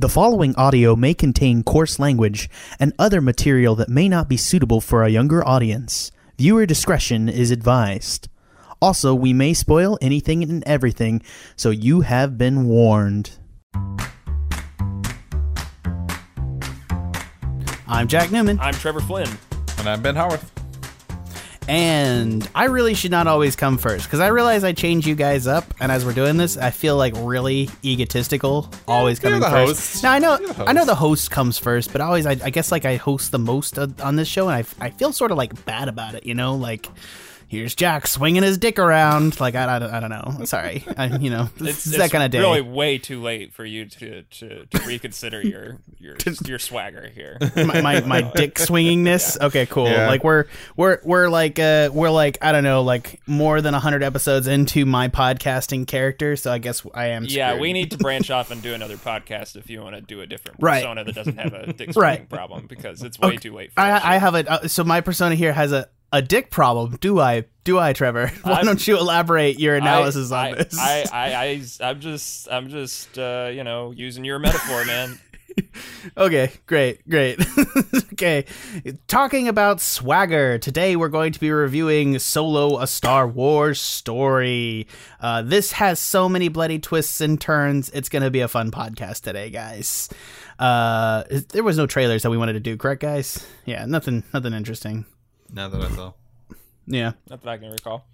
The following audio may contain coarse language and other material that may not be suitable for a younger audience. Viewer discretion is advised. Also, we may spoil anything and everything, so you have been warned. I'm Jack Newman, I'm Trevor Flynn. And I'm Ben Howarth. And I really should not always come first because I realize I change you guys up, and as we're doing this, I feel like really egotistical, always coming the first. host. Now I know, You're the I know the host comes first, but always, I, I guess, like I host the most on this show, and I, I feel sort of like bad about it, you know, like. Here's Jack swinging his dick around. Like I, I, don't- I don't know. Sorry, I, you know, It's, it's, that it's kind of day. It's really way too late for you to to, to reconsider your your your swagger here. my, my, my dick swingingness. Okay, cool. Yeah. Like we're we're we're like uh we're like I don't know like more than hundred episodes into my podcasting character, so I guess I am. Yeah, we need to branch off and do another podcast if you want to do a different Right. persona that doesn't have a dick Right. swinging problem because it's way too late. For I I have a uh, so my persona here has a a dick problem. Do I? Do I, Trevor? Why I'm- don't you elaborate your analysis I, on this? I, I, I, I, I'm just, I'm just, uh, you know, using your metaphor, man. Okay, great, great. okay, talking about swagger. Today we're going to be reviewing Solo: A Star Wars Story. Uh, this has so many bloody twists and turns. It's going to be a fun podcast today, guys. Uh, there was no trailers that we wanted to do, correct, guys? Yeah, nothing, nothing interesting. Now that I saw. Yeah, Not that I can recall.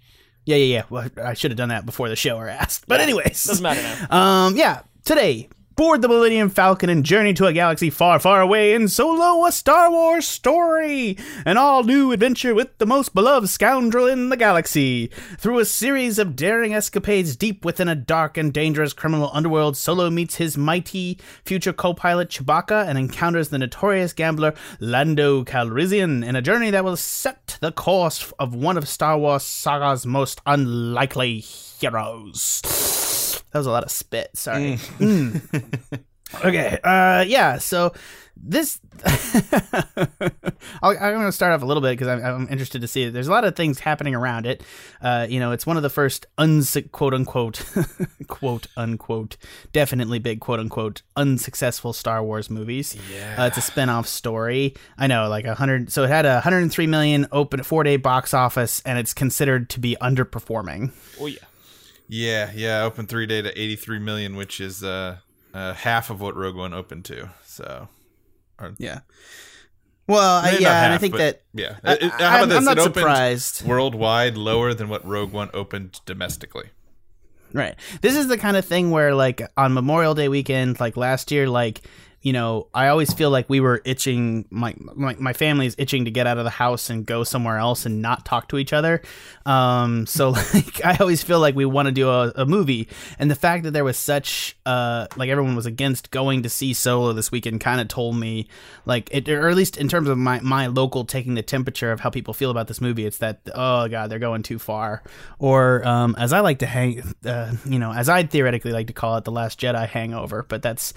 yeah, yeah, yeah. Well, I should have done that before the show or asked. But anyways, Doesn't matter now. um, yeah, today, board the Millennium Falcon and journey to a galaxy far, far away in Solo, a Star Wars story. An all new adventure with the most beloved scoundrel in the galaxy. Through a series of daring escapades deep within a dark and dangerous criminal underworld, Solo meets his mighty future co pilot Chewbacca and encounters the notorious gambler Lando Calrissian in a journey that will set the course of one of Star Wars saga's most unlikely heroes. That was a lot of spit. Sorry. Mm. okay. Uh, yeah. So this, I'll, I'm going to start off a little bit because I'm, I'm interested to see it. There's a lot of things happening around it. Uh, you know, it's one of the first uns quote unquote quote unquote definitely big quote unquote unsuccessful Star Wars movies. Yeah. Uh, it's a spin-off story. I know, like a hundred. So it had a 103 million open four day box office, and it's considered to be underperforming. Oh yeah. Yeah, yeah. Open three day to 83 million, which is uh, uh half of what Rogue One opened to. So, or, Yeah. Well, I, yeah, not and I think that yeah. I, I, am not it surprised. worldwide lower than what Rogue One opened domestically. Right. This is the kind of thing where, like, on Memorial Day weekend, like last year, like, you know, I always feel like we were itching, my, my, my family's itching to get out of the house and go somewhere else and not talk to each other. Um, so, like, I always feel like we want to do a, a movie. And the fact that there was such, uh, like, everyone was against going to see Solo this weekend kind of told me, like, it, or at least in terms of my, my local taking the temperature of how people feel about this movie, it's that, oh, God, they're going too far. Or, um, as I like to hang, uh, you know, as I'd theoretically like to call it, the Last Jedi hangover, but that's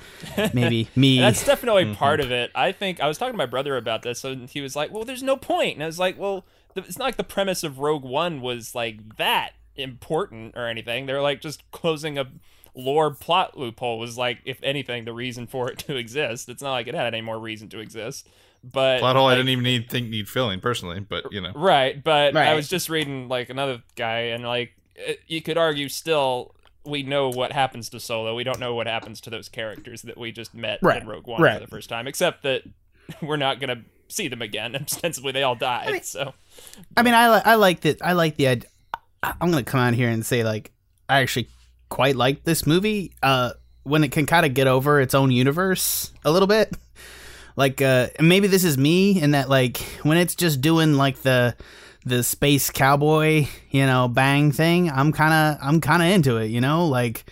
maybe me. That's definitely Mm-hmm. part of it. I think I was talking to my brother about this, and he was like, "Well, there's no point." And I was like, "Well, the, it's not like the premise of Rogue One was like that important or anything. They're like just closing a lore plot loophole was like, if anything, the reason for it to exist. It's not like it had any more reason to exist." But Plot hole. I didn't even need think need filling personally, but you know. Right, but I was just reading like another guy, and like it, you could argue still we know what happens to Solo. We don't know what happens to those characters that we just met Right, in Rogue One right. for the first time, except that we're not gonna see them again. Ostensibly, they all died. mean- so I mean, I, li- I like that. I like the idea. I'm going to come out here and say, like, I actually quite like this movie uh, when it can kind of get over its own universe a little bit. Like, uh, maybe this is me in that, like, when it's just doing, like, the the space cowboy, you know, bang thing, I'm kind of I'm kind of into it, you know, like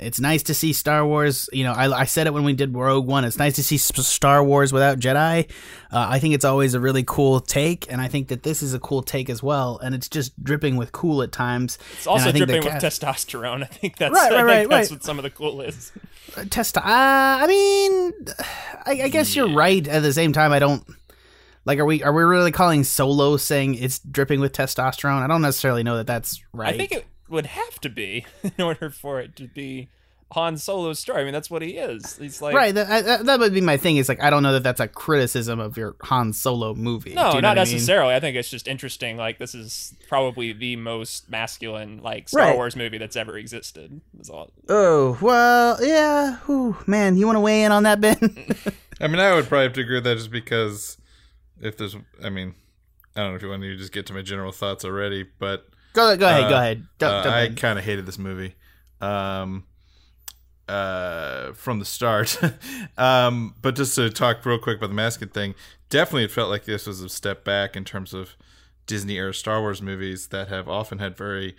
it's nice to see Star Wars. You know, I, I said it when we did Rogue One. It's nice to see Star Wars without Jedi. Uh, I think it's always a really cool take, and I think that this is a cool take as well. And it's just dripping with cool at times. it's also dripping with testosterone. I think that's Right, right, think right, that's right. what some of the cool is. Test. Uh, I mean, I, I guess you're right. At the same time, I don't. Like, are we are we really calling Solo saying it's dripping with testosterone? I don't necessarily know that that's right. I think it would have to be in order for it to be Han Solo's story. I mean, that's what he is. He's like right. That, that, that would be my thing. Is like I don't know that that's a criticism of your Han Solo movie. No, you know not what I mean? necessarily. I, think it's just interesting. Like this is probably the most masculine like Star Right. Wars movie that's ever existed. Is all. Oh well, yeah. Whew, man, you want to weigh in on that, Ben? I mean, I would probably have to agree with that just because if there's, I mean, I don't know if you want to just get to my general thoughts already, but go go ahead. Uh, go ahead. Don't- uh, I kind of hated this movie um, uh, from the start. um, but just to talk real quick about the masking thing, definitely it felt like this was a step back in terms of Disney era Star Wars movies that have often had very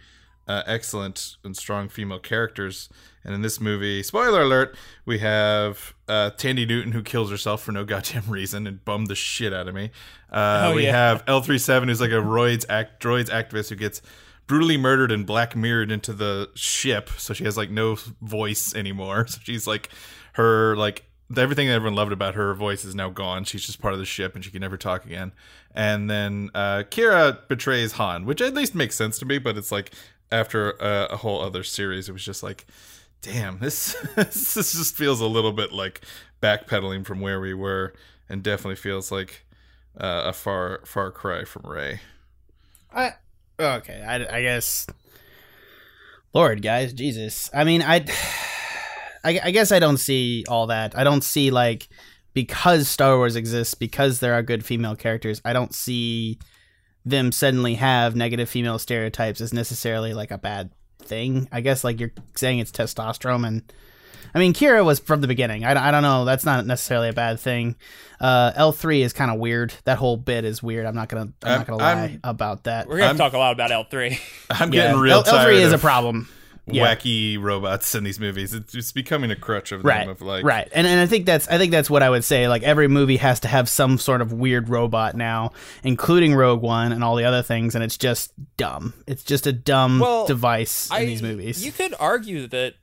uh, excellent and strong female characters. And in this movie, spoiler alert, we have uh, Thandie Newton who kills herself for no goddamn reason and bummed the shit out of me. Uh, Oh, we yeah. have L37 who's like a droids act droids activist who gets brutally murdered and black mirrored into the ship so she has like no voice anymore so she's like her like everything that everyone loved about her voice is now gone she's just part of the ship and she can never talk again and then uh Qi'ra betrays han which at least makes sense to me but it's like after a, a whole other series it was just like damn this this just feels a little bit like backpedaling from where we were and definitely feels like uh, a far far cry from Rey I, okay, I, I guess. Lord, guys, Jesus. I mean, I, I, I guess I don't see all that. I don't see like because Star Wars exists, because there are good female characters. I don't see them suddenly have negative female stereotypes as necessarily like a bad thing. I guess like you're saying it's testosterone and. I mean, Qi'ra was from the beginning. I, I don't know. That's not necessarily a bad thing. Uh, L three is kind of weird. That whole bit is weird. I'm not gonna. I'm, I'm- not gonna lie I'm- about that. We're gonna talk a lot about L three. i'm Yeah, getting real L- tired L3 is a problem. Yeah. wacky robots in these movies it's, it's becoming a crutch of them Right, of like right, and and I think that's I think that's what I would say. Like every movie has to have some sort of weird robot now, including Rogue One and all the other things, and it's just dumb. It's just a dumb Well, device in I- these movies. You could argue that.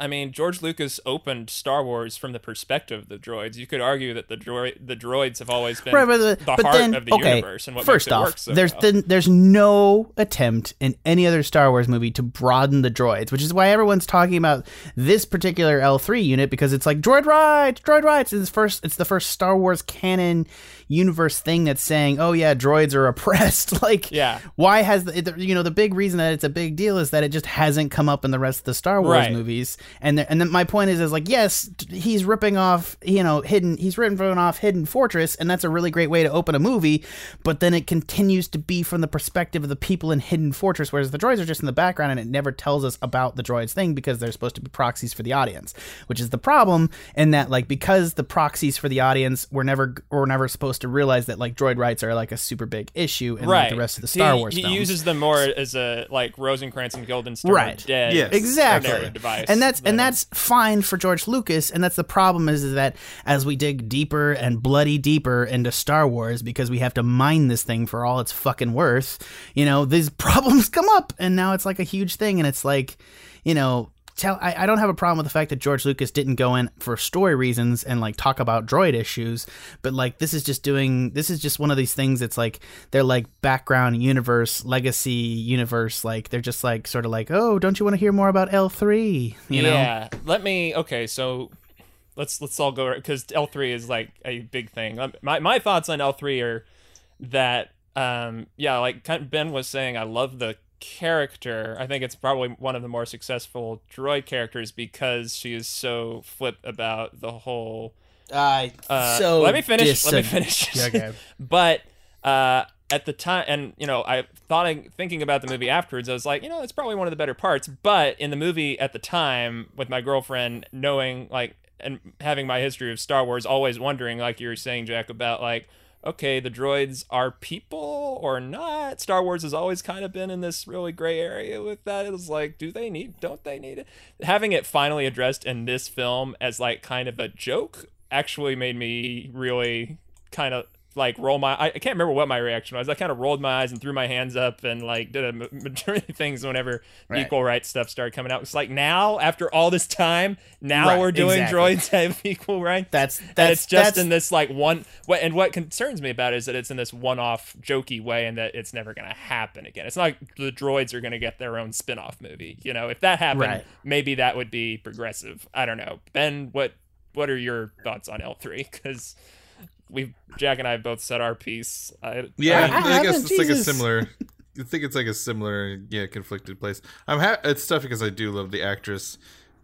I mean, George Lucas opened Star Wars from the perspective of the droids. You could argue that the droid, the droids have always been Right, but, the but heart then of the okay. universe and what first off, so there's well. then there's no attempt in any other Star Wars movie to broaden the droids, which is why everyone's talking about this particular L3 unit because it's like droid rides, droid rides. It's first, it's the first Star Wars canon universe thing that's saying, oh yeah, droids are oppressed. like, Yeah. why has the, you know the big reason that it's a big deal is that it just hasn't come up in the rest of the Star Wars Right. movies, and and then my point is is like yes, he's ripping off you know hidden he's ripping off Hidden Fortress, and that's a really great way to open a movie, but then it continues to be from the perspective of the people in Hidden Fortress, whereas the droids are just in the background and it never tells us about the droids thing because they're supposed to be proxies for the audience, which is the problem in that like because the proxies for the audience were never were never supposed to realize that like droid rights are like a super big issue in like, right. the rest of the Star he, Wars He films. uses them more as a like Rosencrantz and Guildenstern Right. are dead. Yes. exactly device and that's than- and that's fine for george lucas and that's the problem is, is that as we dig deeper and bloody deeper into star wars because we have to mine this thing for all it's fucking worth you know these problems come up and now it's like a huge thing and it's like you know tell I, I don't have a problem with the fact that george lucas didn't go in for story reasons and like talk about droid issues but like this is just doing this is just one of these things that's like they're like background universe legacy universe like they're just like sort of like oh don't you want to hear more about l3 you know yeah. Let me. Okay, so let's let's all go because L three is like a big thing. My my thoughts on L three are that um yeah, like Ben was saying, I love the character. I think it's probably one of the more successful droid characters because she is so flip about the whole I Uh, so let me finish. Let me finish. Yeah, okay. but uh, at the time, and you know, I thought thinking about the movie afterwards, I was like, you know, it's probably one of the better parts. But in the movie at the time, with my girlfriend, knowing like and having my history of Star Wars, always wondering, like you were saying, Jack, about like. Okay, the droids are people or not? Star Wars has always kind of been in this really gray area with that. It was like, do they need, don't they need it? Having it finally addressed in this film as like kind of a joke actually made me really kind of like roll my. I, I can't remember what my reaction was. I kind of rolled my eyes and threw my hands up and like did a ma- majority of things whenever Right. equal rights stuff started coming out. It's like now after all this time, now Right, we're doing exactly. droids have equal rights. That's and that's it's just that's, in this like one. What and what concerns me about it is that it's in this one-off jokey way, and that it's never going to happen again. It's not like the droids are going to get their own spin-off movie. You know, if that happened, Right. maybe that would be progressive. I don't know. Ben, what what are your thoughts on L three? Because we Jack and I have both said our piece. I, Yeah, I I, mean, I guess haven't, it's like a similar. I think it's like a similar, yeah, conflicted place. I'm ha- it's tough because I do love the actress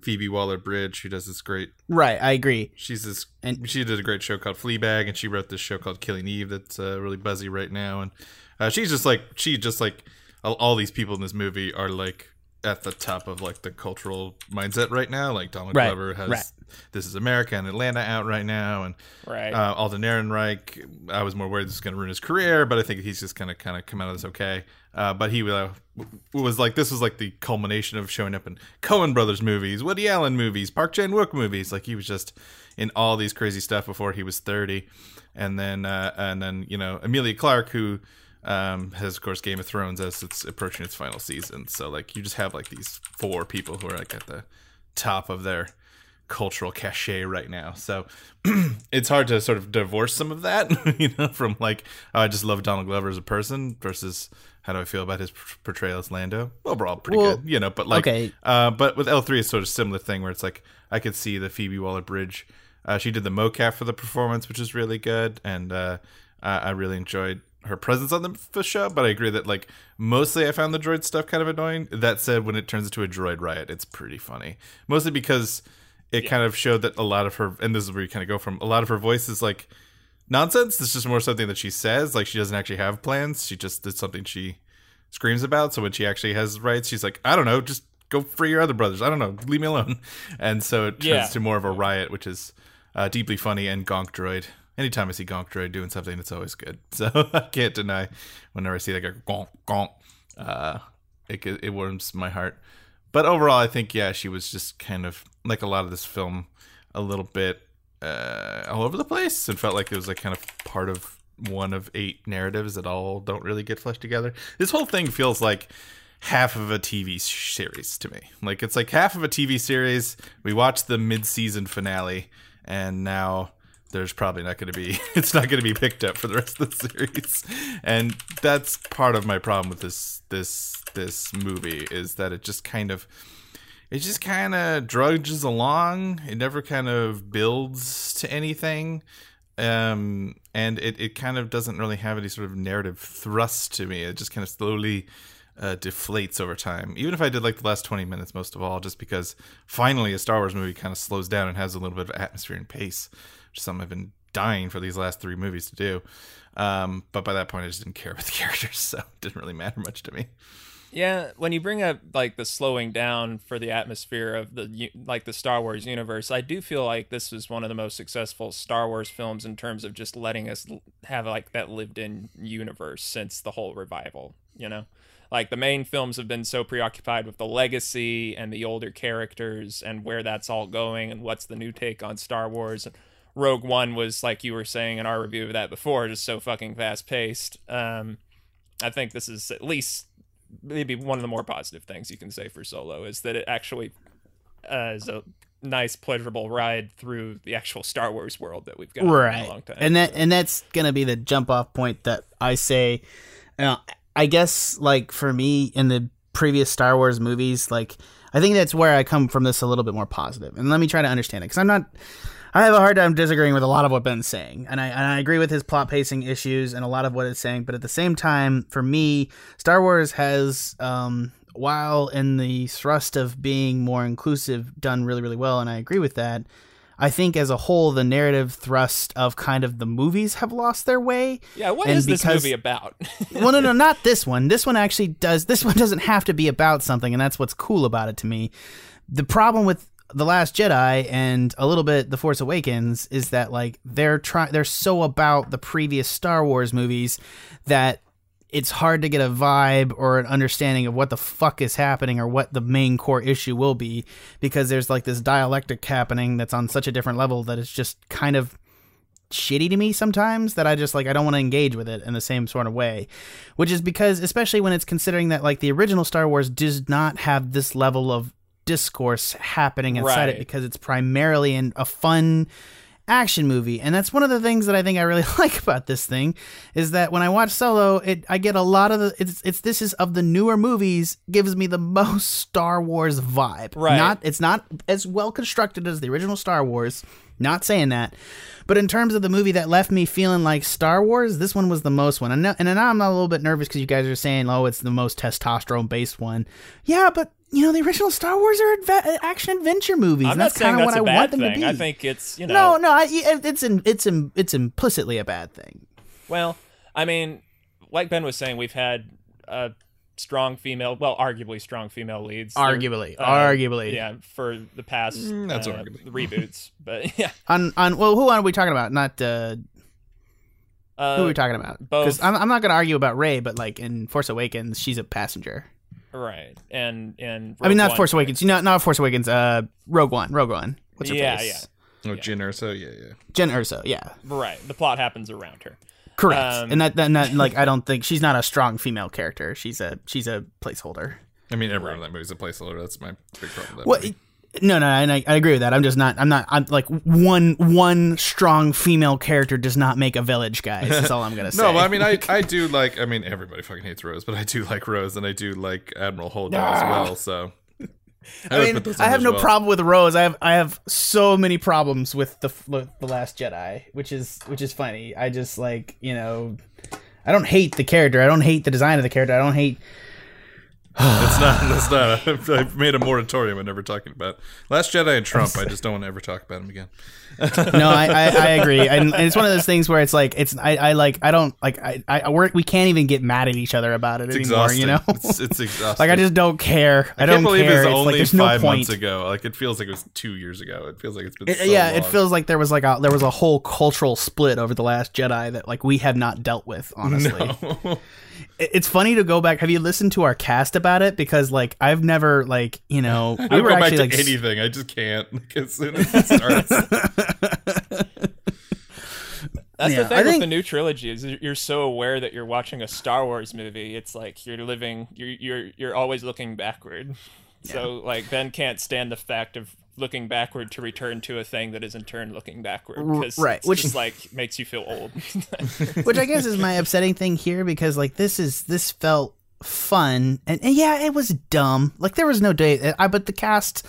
Phoebe Waller Bridge, who does this great. right. I agree. She's this, And- she did a great show called Fleabag, and she wrote this show called Killing Eve that's uh, really buzzy right now. And uh, she's just like she just like all, all these people in this movie are like at the top of like the cultural mindset right now. Like Donald Right, Glover has right. This Is America and Atlanta out right now, and right. uh, Alden Ehrenreich, I was more worried this was going to ruin his career, but I think he's just going to kind of come out of this okay. Uh, but he uh, was like, this was like the culmination of showing up in Coen Brothers movies, Woody Allen movies, Park Chan Wook movies. Like he was just in all these crazy stuff before he was thirty, and then uh, and then you know Emilia Clarke, who um, has of course Game of Thrones as it's approaching its final season. So like you just have like these four people who are like at the top of their cultural cachet right now. So it's hard to sort of divorce some of that, you know, from like oh, I just love Donald Glover as a person versus how do I feel about his portrayal as Lando? Overall, pretty Well, good, you know. But like, okay. uh, but with L three, it's sort of similar thing where it's like I could see the Phoebe Waller Bridge. Uh, she did the mocap for the performance, which is really good, and uh, I, I really enjoyed her presence on the, show. But I agree that like mostly I found the droid stuff kind of annoying. That said, when it turns into a droid riot, it's pretty funny. Mostly because it kind of showed that a lot of her, and this is where you kind of go from a lot of her voice is like nonsense. It's just more something that she says. Like she doesn't actually have plans. She just did something she screams about. So when she actually has rights, she's like, I don't know, just go free your other brothers. I don't know, leave me alone. And so it turns Yeah. to more of a riot, which is uh, deeply funny and Gonk Droid. Anytime I see Gonk Droid doing something, it's always good. So I can't deny whenever I see like a gonk gonk, uh, it it warms my heart. But overall, I think yeah, she was just kind of like a lot of this film, a little bit uh, all over the place, and felt like it was like kind of part of one of eight narratives that all don't really get fleshed together. This whole thing feels like half of a TV series to me. Like it's like half of a TV series. We watched the mid-season finale, and now there's probably not going to be. It's not going to be picked up for the rest of the series, and that's part of my problem with this this this movie is that it just kind of it just kind of drudges along. It never kind of builds to anything. Um, and it, it kind of doesn't really have any sort of narrative thrust to me. It just kind of slowly uh, deflates over time. Even if I did like the last 20 minutes, most of all, just because finally a Star Wars movie kind of slows down and has a little bit of atmosphere and pace, which is something I've been dying for these last three movies to do. Um, but by that point, I just didn't care about the characters, so it didn't really matter much to me. Yeah, when you bring up like the slowing down for the atmosphere of the like the Star Wars universe, I do feel like this was one of the most successful Star Wars films in terms of just letting us have like that lived-in universe since the whole revival. You know, like the main films have been so preoccupied with the legacy and the older characters and where that's all going and what's the new take on Star Wars. Rogue One was like you were saying in our review of that before, just so fucking fast-paced. Um, I think this is at least maybe one of the more positive things you can say for Solo is that it actually uh, is a nice, pleasurable ride through the actual Star Wars world that we've got right a long time. and that and that's gonna be the jump off point that i say uh, i guess like for me in the previous star wars movies like i think that's where i come from this a little bit more positive and let me try to understand it because i'm not i have a hard time disagreeing with a lot of what ben's saying and I, and I agree with his plot pacing issues and a lot of what it's saying but at the same time for me star wars has um while in the thrust of being more inclusive done really really well and i agree with that I think as a whole, the narrative thrust of kind of the movies have lost their way. yeah, what and is this because- movie about? well, no, no, not this one. This one actually does. This one doesn't have to be about something, and that's what's cool about it to me. The problem with the Last Jedi and a little bit The Force Awakens is that like they're trying. They're so about the previous Star Wars movies that it's hard to get a vibe or an understanding of what the fuck is happening or what the main core issue will be because there's like this dialectic happening that's on such a different level that it's just kind of shitty to me sometimes that I just like I don't want to engage with it in the same sort of way. Which is because especially when it's considering that like the original Star Wars does not have this level of discourse happening inside Right. it because it's primarily in a fun action movie and that's one of the things that i think i really like about this thing is that when i watch solo it i get a lot of the it's it's this is of the newer movies gives me the most star wars vibe Right. not it's not as well constructed as the original star wars not saying that but in terms of the movie that left me feeling like Star Wars, this one was the most one. And now, and now I'm a little bit nervous because you guys are saying, "Oh, it's the most testosterone based one." Yeah, but you know the original Star Wars are adve- action adventure movies. I'm and not that's saying kind of that's what a I want bad them thing. to be. I think it's you know. no, no, I, it's in, it's in, it's implicitly a bad thing. Well, I mean, like Ben was saying, we've had uh, strong female, well, arguably strong female leads. Arguably, uh, arguably. yeah, for the past Mm, that's uh, arguably. reboots. But yeah, On on well, who are we talking about? Not uh, uh, who are we talking about? Because I'm, I'm not going to argue about Rey, but like in Force Awakens, she's a passenger. Right, and and I mean, not Rogue Force Awakens. You know, not Force Awakens. Uh, Rogue One. Rogue One. What's her Yeah, face? Oh, Jyn Erso, yeah, yeah. Jyn Erso. Yeah. Right, the plot happens around her. Correct. Um, and that, that, that, like, I don't think she's not a strong female character. She's a she's a placeholder. I mean, everyone in that movie's a placeholder. That's my big problem. With that Well, movie. No, no, and I, I agree with that. I'm just not. I'm not. I'm like one one strong female character does not make a village, guys. That's all I'm gonna say. No, but I mean, I, I do like. I mean, everybody fucking hates Rose, but I do like Rose, and I do like Admiral Holdo as ah. well. So, I would mean, I have no well. problem with Rose. I have I have so many problems with the the Last Jedi, which is which is funny. I just like you know, I don't hate the character. I don't hate the design of the character. I don't hate. It's not. That's not. I've, I've made a moratorium on never talking about Last Jedi and Trump. I just don't want to ever talk about him again. no, I, I, I agree, and, and it's one of those things where it's like it's I, I like I don't like I I work we can't even get mad at each other about it It's anymore. exhausting. You know, it's, it's exhausting. like I just don't care. I, I don't believe care. it's It's only like there's no five point. months ago. Like it feels like it was two years ago. It feels like it's been. It- so yeah, it feels like there was like a there was a whole cultural split over the Last Jedi that like we have not dealt with. Honestly, No. It- it's funny to go back. Have you listened to our cast about it? Because like I've never like you know we I were go back actually to like anything. I just can't. Like, as soon as it starts, That's Yeah, the thing I with think- the new trilogy is you're so aware that you're watching a Star Wars movie. It's like you're living, you're you're you're always looking backward. So like Ben can't stand the fact of looking backward to return to a thing that is in turn looking backward because right, it's which- is like makes you feel old. which I guess is my upsetting thing here because like this is this felt fun and, and yeah it was dumb like there was no day uh, I but the cast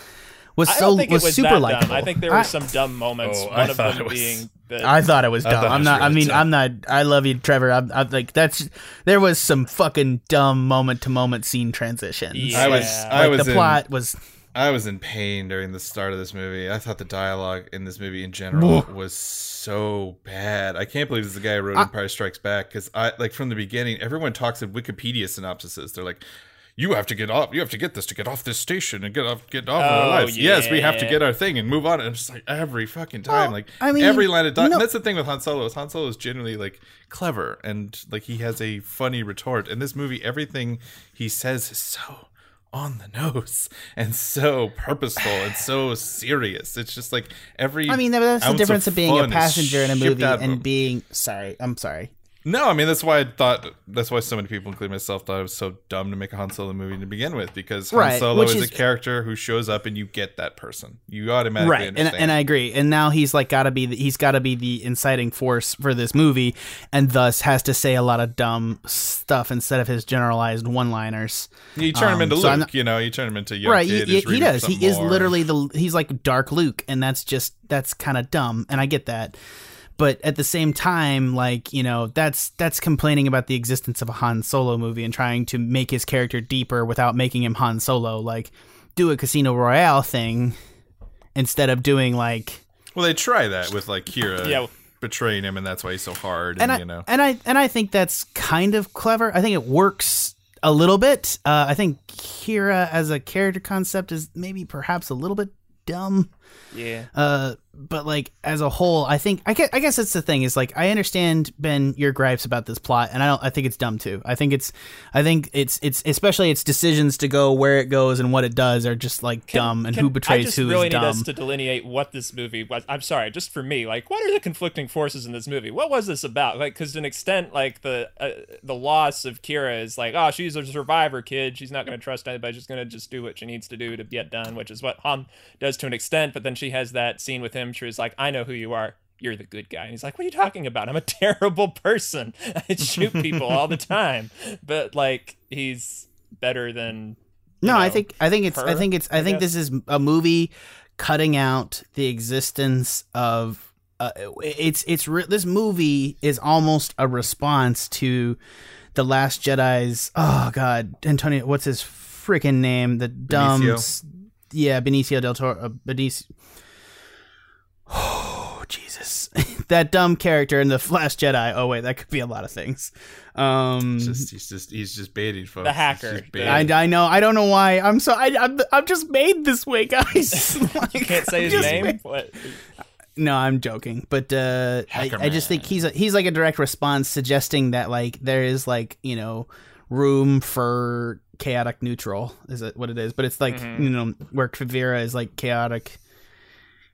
was I so don't think was, it was super that likable. dumb. I think there were some dumb moments. Oh, I one of them was- being that I thought it was dumb. I'm was not. I mean, dumb. I'm not. I love you, Trevor. I'm, I'm like that's. There was some fucking dumb moment to moment scene transitions. Yeah. I was. Like, I Like was the in, plot was. I was in pain during the start of this movie. I thought the dialogue in this movie in general was so bad. I can't believe this is the guy who wrote Empire Strikes Back because I like from the beginning. Everyone talks in Wikipedia synopsises. They're like, "You have to get off. You have to get this to get off this station and get off get off of our Oh, lives." Yes, we have to get our thing and move on. And it's just like every fucking time, Well, like I mean, every line of dialogue. no- That's the thing with Han Solo. Is Han Solo is generally like clever and like he has a funny retort. In this movie, everything he says is so on the nose and so purposeful and so serious. It's just like every. I mean, that's the difference of, being a passenger in a movie and being. Sorry, I'm sorry. No, I mean that's why I thought that's why so many people, including myself, thought it was so dumb to make a Han Solo movie to begin with because Han Right, Solo is, is- a character who shows up and you get that person. You automatically right and, and i agree and now he's like got to be the, he's got to be the inciting force for this movie and thus has to say a lot of dumb stuff instead of his generalized one liners you turn him um, into so Luke, not- you know, you turn him into young right kid. he, he does he is more. literally the he's like dark luke and that's just that's kind of dumb and i get that but at the same time like you know that's that's complaining about the existence of a han solo movie and trying to make his character deeper without making him han solo like do a casino royale thing instead of doing like Well, they try that with like Qi'ra Yeah. betraying him, and that's why he's so hard. and And, I you know, and I and I think that's kind of clever. I think it works a little bit. Uh, I think Qi'ra as a character concept is maybe perhaps a little bit dumb. Yeah. Uh, but like as a whole, I think I guess, I guess that's the thing is like I understand Ben your gripes about this plot, and I don't. I think it's dumb too. I think it's, I think it's it's especially its decisions to go where it goes and what it does are just like dumb, and Can- who betrays I just who really is need us to delineate what this movie was. I'm sorry, just for me, like, what are the conflicting forces in this movie? What was this about? Like, because to an extent, like the uh, the loss of Qi'ra is like, oh, she's a survivor kid. She's not going to trust anybody. She's going to just do what she needs to do to get done, which is what Han does to an extent. But then she has that scene with him. She was like, I know who you are. You're the good guy. And he's like, What are you talking about? I'm a terrible person. I shoot people all the time. But like, he's better than. you No, I think I think it's I think it's I, I think guess. this is a movie cutting out the existence of uh, it's it's re- this movie is almost a response to the Last Jedi's oh god Antonio what's his freaking name the dumb Benicio. yeah Benicio del Toro uh, Benicio oh Jesus that dumb character in the Last Jedi oh wait that could be a lot of things um Just he's just he's just baiting folks. The hacker. just The- baiting. I, I know. I don't know why. I'm so. I, I'm, I'm just made this way, guys. Like, Can't say I'm his name. made- What? No, I'm joking. But uh, I, I just think he's a, he's like a direct response, suggesting that like there is like you know room for chaotic neutral. Is it what it is? But it's like Mhm. you know where Qi'ra is like chaotic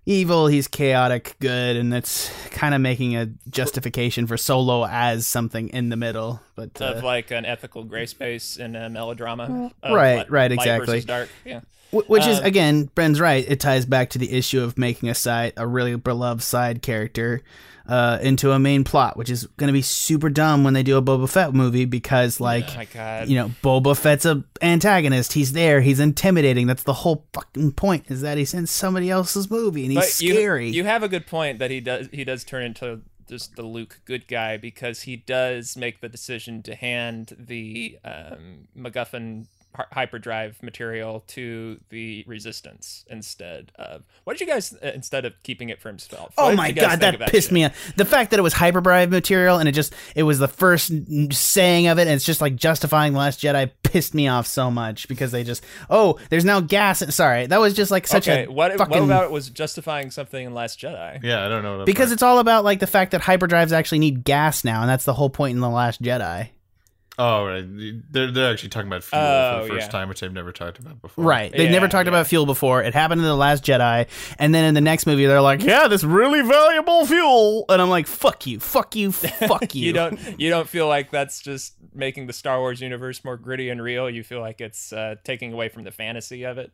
evil, he's chaotic good, and that's kind of making a justification for Solo as something in the middle. But uh, of like an ethical gray space in a melodrama. Right, light- right, exactly. dark. Yeah. Wh- Which is Uh, again, Bren's right. It ties back to the issue of making a side, a really beloved side character, uh, into a main plot, which is going to be super dumb when they do a Boba Fett movie because, like, Oh you know, Boba Fett's a antagonist. He's there. He's intimidating. That's the whole fucking point. Is that he's in somebody else's movie and he's but you, scary. You have a good point that he does. He does turn into just the Luke good guy because he does make the decision to hand the um, MacGuffin hyperdrive material to the Resistance instead of. What did you guys uh, instead of keeping it for himself? Oh my god, think that, pissed shit? me off. The fact that it was hyperdrive material and it just it was the first saying of it and it's just like justifying the last Jedi pissed me off so much because they just oh, there's now gas. Sorry, that was just like such Okay, a what, fucking what about it was justifying something in Last Jedi? yeah, I don't know. What because it's all about like the fact that hyperdrives actually need gas now and that's the whole point in the last Jedi. Oh right, they're they're actually talking about fuel Oh, for the first yeah. time, which they've never talked about before. Right. They've Yeah, never talked yeah. about fuel before. It happened in the last Jedi, and then in the next movie they're like, "Yeah, this really valuable fuel," and I'm like, "Fuck you, fuck you, fuck you." you don't you don't feel like that's just making the Star Wars universe more gritty and real. You feel like it's uh, taking away from the fantasy of it.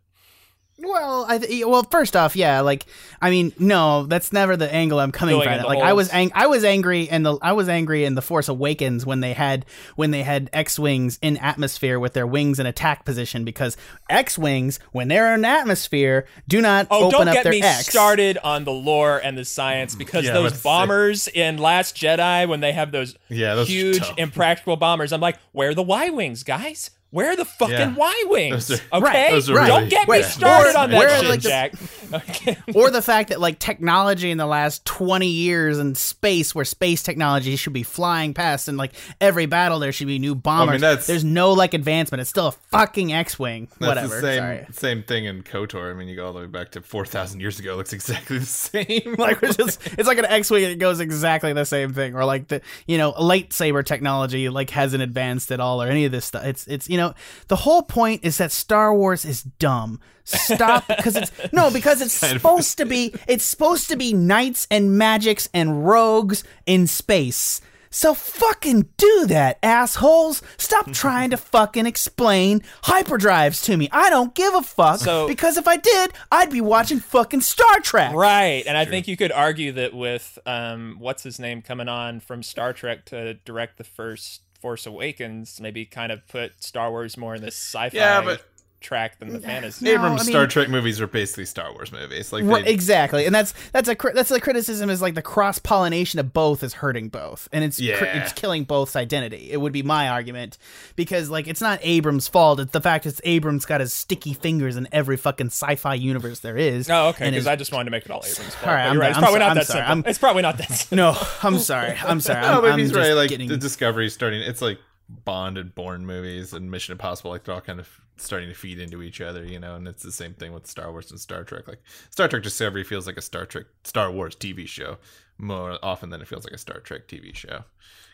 Well, I th- well, first off, yeah, like I mean, no, that's never the angle I'm coming Filling from. in the Like I was, ang- I was angry, and the I was angry in the Force Awakens when they had when they had X wings in atmosphere with their wings in attack position because X wings when they're in atmosphere do not Oh, open don't up get their me X. started on the lore and the science because Yeah, those let's- bombers in Last Jedi, when they have those Yeah, those huge, impractical bombers, I'm like, where are the Y wings, guys? Where are the fucking Yeah. Y wings? Those Okay, are- Right, those are don't really- get Wait, me started or- on that where, shit, like, the- Jack. Okay. or the fact that like technology in the last 20 years in space where space technology should be flying past and like every battle there should be new bombers that's- there's no like advancement it's still a fucking x-wing whatever the same sorry same thing in Kotor. I mean, you go all the way back to four thousand years ago. It looks exactly the same. like it's just it's like an x-wing and it goes exactly the same thing or like the you know lightsaber technology like hasn't advanced at all or any of this stuff it's it's you know the whole point is that star wars is dumb stop because it's no because it's supposed to be it's supposed to be knights and magics and rogues in space so fucking do that, assholes. Stop trying to fucking explain hyperdrives to me. I don't give a fuck. So- because if I did, I'd be watching fucking Star Trek. Right, and I think you could argue that with um, what's his name coming on from Star Trek to direct the first Force Awakens, maybe kind of put Star Wars more in this sci-fi Yeah, but- track than the mm. fantasy. No, Abrams I mean- Star Trek movies are basically Star Wars movies. Like Right, they, exactly, and that's that's a that's the criticism is like the cross pollination of both is hurting both, and it's cri- Yeah. it's killing both's identity. It would be my argument because like it's not Abrams' fault. It's the fact it's Abrams got his sticky fingers in every fucking sci-fi universe there is. Oh, okay. Because I just wanted to make it all Abrams. fault, All right, but I'm you're right. It's I'm probably so- not I'm that sorry. simple. I'm- It's probably not that simple. no, I'm sorry. I'm sorry. no, I'm, but I'm he's just right. Like getting- the Discovery is starting. It's like Bond and Bourne movies and Mission Impossible, like they're all kind of starting to feed into each other, you know. And it's the same thing with Star Wars and Star Trek. Like Star Trek Discovery feels like a Star Trek, Star Wars TV show more often than it feels like a Star Trek TV show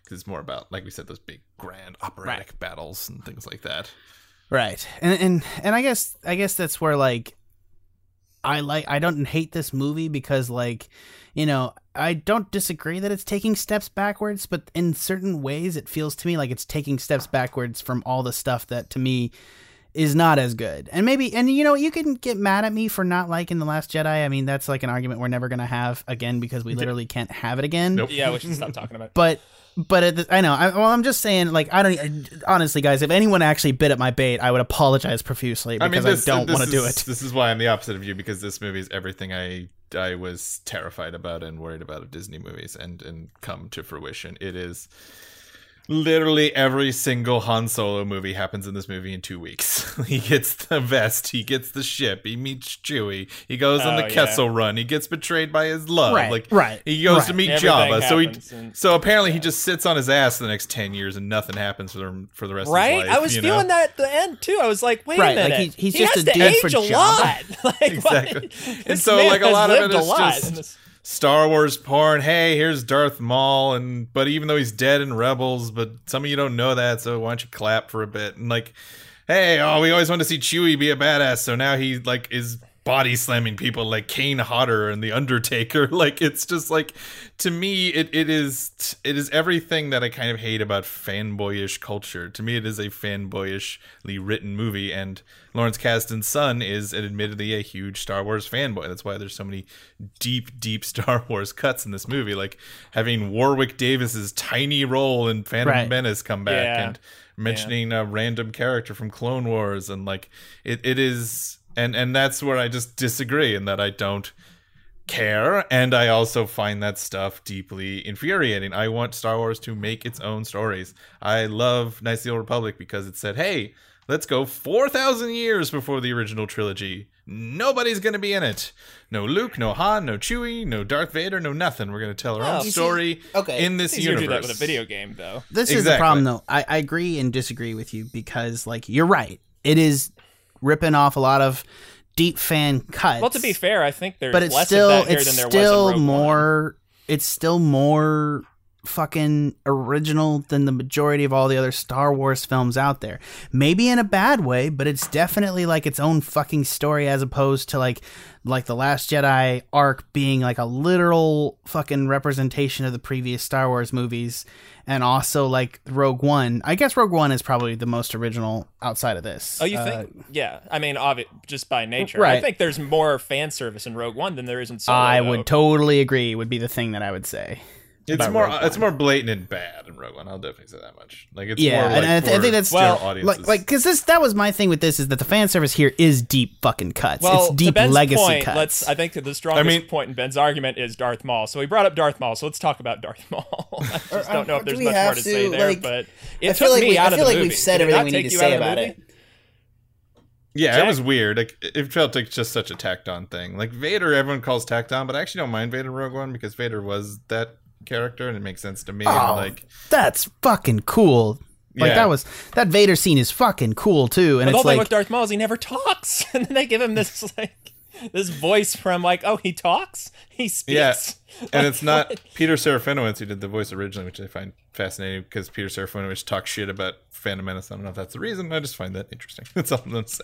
because it's more about, like we said, those big grand operatic battles and things like that. Right. And and and I guess I guess that's where like I like I don't hate this movie because like you know I don't disagree that it's taking steps backwards, but in certain ways it feels to me like it's taking steps backwards from all the stuff that to me is not as good. And maybe and you know you can get mad at me for not liking the last Jedi. I mean that's like an argument we're never going to have again because we literally can't have it again. Nope. Yeah, we should stop talking about it. But but at the, I know. I, well, I'm just saying. Like, I don't. Honestly, guys, if anyone actually bit at my bait, I would apologize profusely I because mean, I, don't want to do it. This is why I'm the opposite of you because this movie is everything I I was terrified about and worried about of Disney movies and and come to fruition. It is literally every single Han Solo movie happens in this movie in two weeks. he gets the vest, he gets the ship, he meets Chewie, he goes on Oh, the yeah. Kessel Run, he gets betrayed by his love, Right, like right, he goes to meet Everything Jabba. So he happens and- so apparently he just sits on his ass the next ten years and nothing happens for the for the rest of Right? his life. I was you know? feeling that at the end too. I was like, wait Right, a like, minute. he- he's He just has a to dude age for a Jabba. lot. like, Exactly. And so, like, a lot of lived it is lot just- in this- Star Wars porn. Hey, here's Darth Maul, and but even though he's dead in Rebels, but some of you don't know that, so why don't you clap for a bit? And like, hey, oh, we always wanted to see Chewie be a badass, so now he like is body slamming people like Kane Hodder and the Undertaker. Like, it's just like to me, it it is it is everything that I kind of hate about fanboyish culture. To me, it is a fanboyishly written movie, and Lawrence Kasdan's son is admittedly a huge Star Wars fanboy. That's why there's so many deep, deep Star Wars cuts in this movie, like having Warwick Davis's tiny role in Phantom Right. Menace come back Yeah. and mentioning a random character from Clone Wars, and like it, it is, and and that's where I just disagree in that I don't care. And i also find that stuff deeply infuriating. I want star wars to make its own stories. I love knights of the old republic because it said hey let's go 4000 years before the original trilogy. Nobody's gonna be in it. No luke no han no chewie no darth vader no nothing. We're gonna tell our Well, own oh. you see- story okay. in this It's easier to universe do that with a video game, though. This is the problem, though. I, I agree and disagree with you because, like, you're right. It is ripping off a lot of deep fan cuts. Well, to be fair, I think there's but it's less still of that here it's than there still was in Rogue One. more it's still more fucking original than the majority of all the other Star Wars films out there. Maybe in a bad way, but it's definitely like its own fucking story as opposed to like like the last Jedi arc being like a literal fucking representation of the previous Star Wars movies and also like Rogue One. I guess Rogue One is probably the most original outside of this. Oh, you Uh, think? yeah. I mean, obvi- just by nature. I think there's more fan service in Rogue One than there is in Solo. I though. would totally agree would be the thing that I would say. It's more Rogue it's One. more blatant and bad in rogue one i'll definitely say that much like it's Yeah, more and like I, th- I think that's general Well, audiences. like like because this that was my thing with this is that the fan service here is deep fucking cuts. Well, it's deep Ben's legacy point, cuts. let's. I think the strongest mean- point in Ben's argument is Darth Maul. So he brought up Darth Maul. So let's talk about Darth Maul. I just don't know if there's much more to to, say there, like, but it I took feel like me we, out I of feel the like movie. we've said Did everything we need to say out of the about it. Yeah, Jack? it was weird. Like it felt like just such a tacked on thing. Like Vader, everyone calls tacked on, but I actually don't mind Vader Rogue One because Vader was that character, and it makes sense to me. Oh, like, that's fucking cool. Like Yeah. that was that Vader scene is fucking cool too, and But the whole it's thing like with Darth Maul is he never talks, and then they give him this like this voice from like, oh, he talks, he speaks. yeah, speaks. and it's not Peter Serafinowicz who did the voice originally, which I find fascinating because Peter Serafinowicz talks shit about Phantom Menace. I don't know if that's the reason. I just find that interesting. That's all I'm gonna say.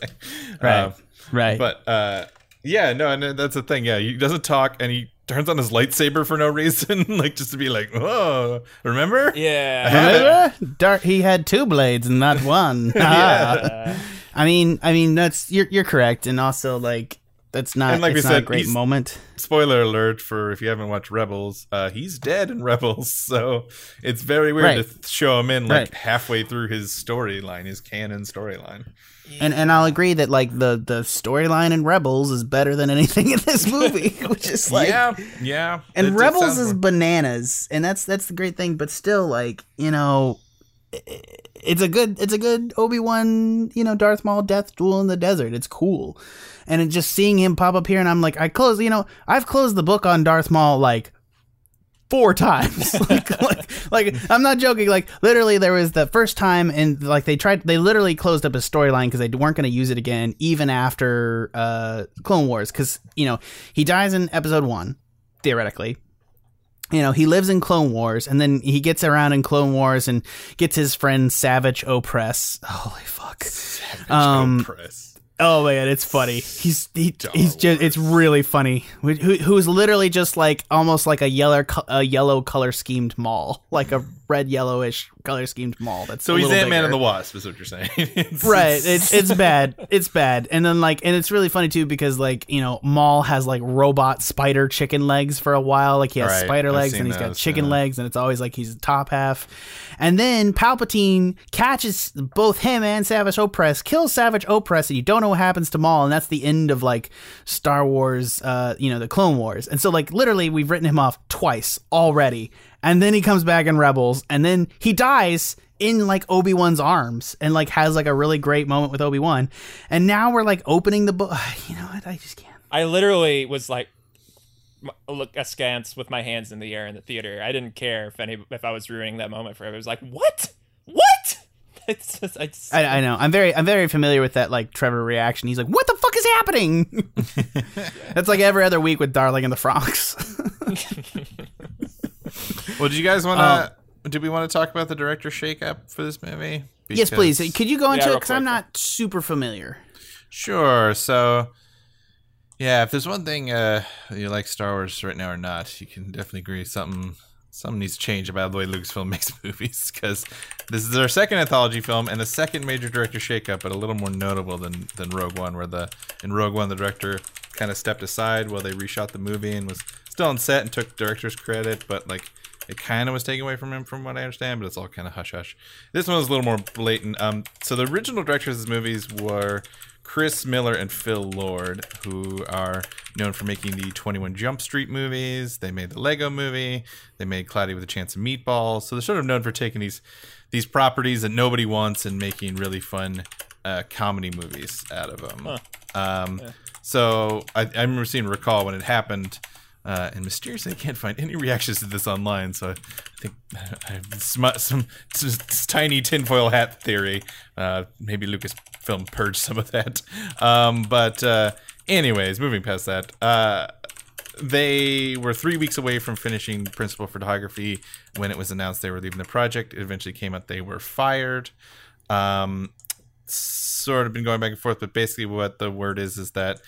right, Um, right. But uh, yeah, no, and that's the thing. Yeah, he doesn't talk, and he turns on his lightsaber for no reason, like just to be like, oh, remember? Yeah, Remember? Dark, he had two blades and not one. Ah. I mean, I mean that's you're you're correct, and also like that's not And like it's we not said, a great moment. Spoiler alert for if you haven't watched Rebels, uh, he's dead in Rebels, so it's very weird Right. to show him in like Right. halfway through his storyline, his canon storyline. And and I'll agree that like the the storyline in Rebels is better than anything in this movie, which is like yeah, yeah. and It- Rebels is bananas, and that's that's the great thing. But still, like you know, it's a good it's a good Obi Wan you know Darth Maul death duel in the desert. It's cool, and it, just seeing him pop up here, and I'm like, I close you know I've closed the book on Darth Maul like four times. like, like, like, I'm not joking. Like, literally, there was the first time, and like they tried, they literally closed up a storyline because they weren't going to use it again, even after uh, Clone Wars. Because you know he dies in Episode One, theoretically. You know, he lives in Clone Wars, and then he gets around in Clone Wars and gets his friend Savage Opress. Holy fuck! Um, Press. Oh man, it's funny. He's he, he's just it's really funny. Who, who's literally just like almost like a yellow a yellow color schemed Maul, like a red yellowish color schemed Maul. That's So he's Ant Man and the Wasp, is what you're saying. It's- Right, it's it's bad. It's bad, and then like, and it's really funny too because like you know, Maul has like robot spider chicken legs for a while. Like he has Right, spider I've legs and he's got chicken yeah. legs, and it's always like he's the top half. And then Palpatine catches both him and Savage Opress, kills Savage Opress, and you don't know what happens to Maul, and that's the end of like Star Wars, uh, you know, the Clone Wars. And so like literally, we've written him off twice already, and then he comes back in Rebels, and then he dies in like Obi-Wan's arms and like has like a really great moment with Obi-Wan. And now we're like opening the book. You know what? I just can't. I literally was like, look askance with my hands in the air in the theater. I didn't care if any if I was ruining that moment for everyone. It was like, what? What? It's just, I just, I, I know. I'm very I'm very familiar with that like Trevor reaction. He's like, "What the fuck is happening?" That's like every other week with Darling in the Franxx. Well, do you guys want Um, to? do we want to talk about the director shakeup for this movie? yes, please. Could you go into Yeah, it because I'm not super familiar. Sure. So, yeah, if there's one thing uh, you like Star Wars right now or not, you can definitely agree something something needs to change about the way Lucasfilm makes movies because this is their second anthology film and the second major director shakeup, but a little more notable than than Rogue One, where the in Rogue One the director kind of stepped aside while they reshot the movie and was still on set and took director's credit, but like. It kind of was taken away from him, from what I understand, but it's all kind of hush hush. This one was a little more blatant. Um, so the original directors of these movies were Chris Miller and Phil Lord, who are known for making the 21 Jump Street movies. They made the Lego movie. They made Cloudy with a Chance of Meatballs. So they're sort of known for taking these these properties that nobody wants and making really fun uh, comedy movies out of them. Um, So I, I remember seeing Recall when it happened. Uh, and mysteriously, I can't find any reactions to this online. So I think I have some, some, some tiny tinfoil hat theory. Uh, maybe Lucasfilm purged some of that. Um, but uh, anyways, moving past that, uh, they were three weeks away from finishing principal photography when it was announced they were leaving the project. It eventually came out they were fired. Um, sort of been going back and forth, but basically, what the word is is that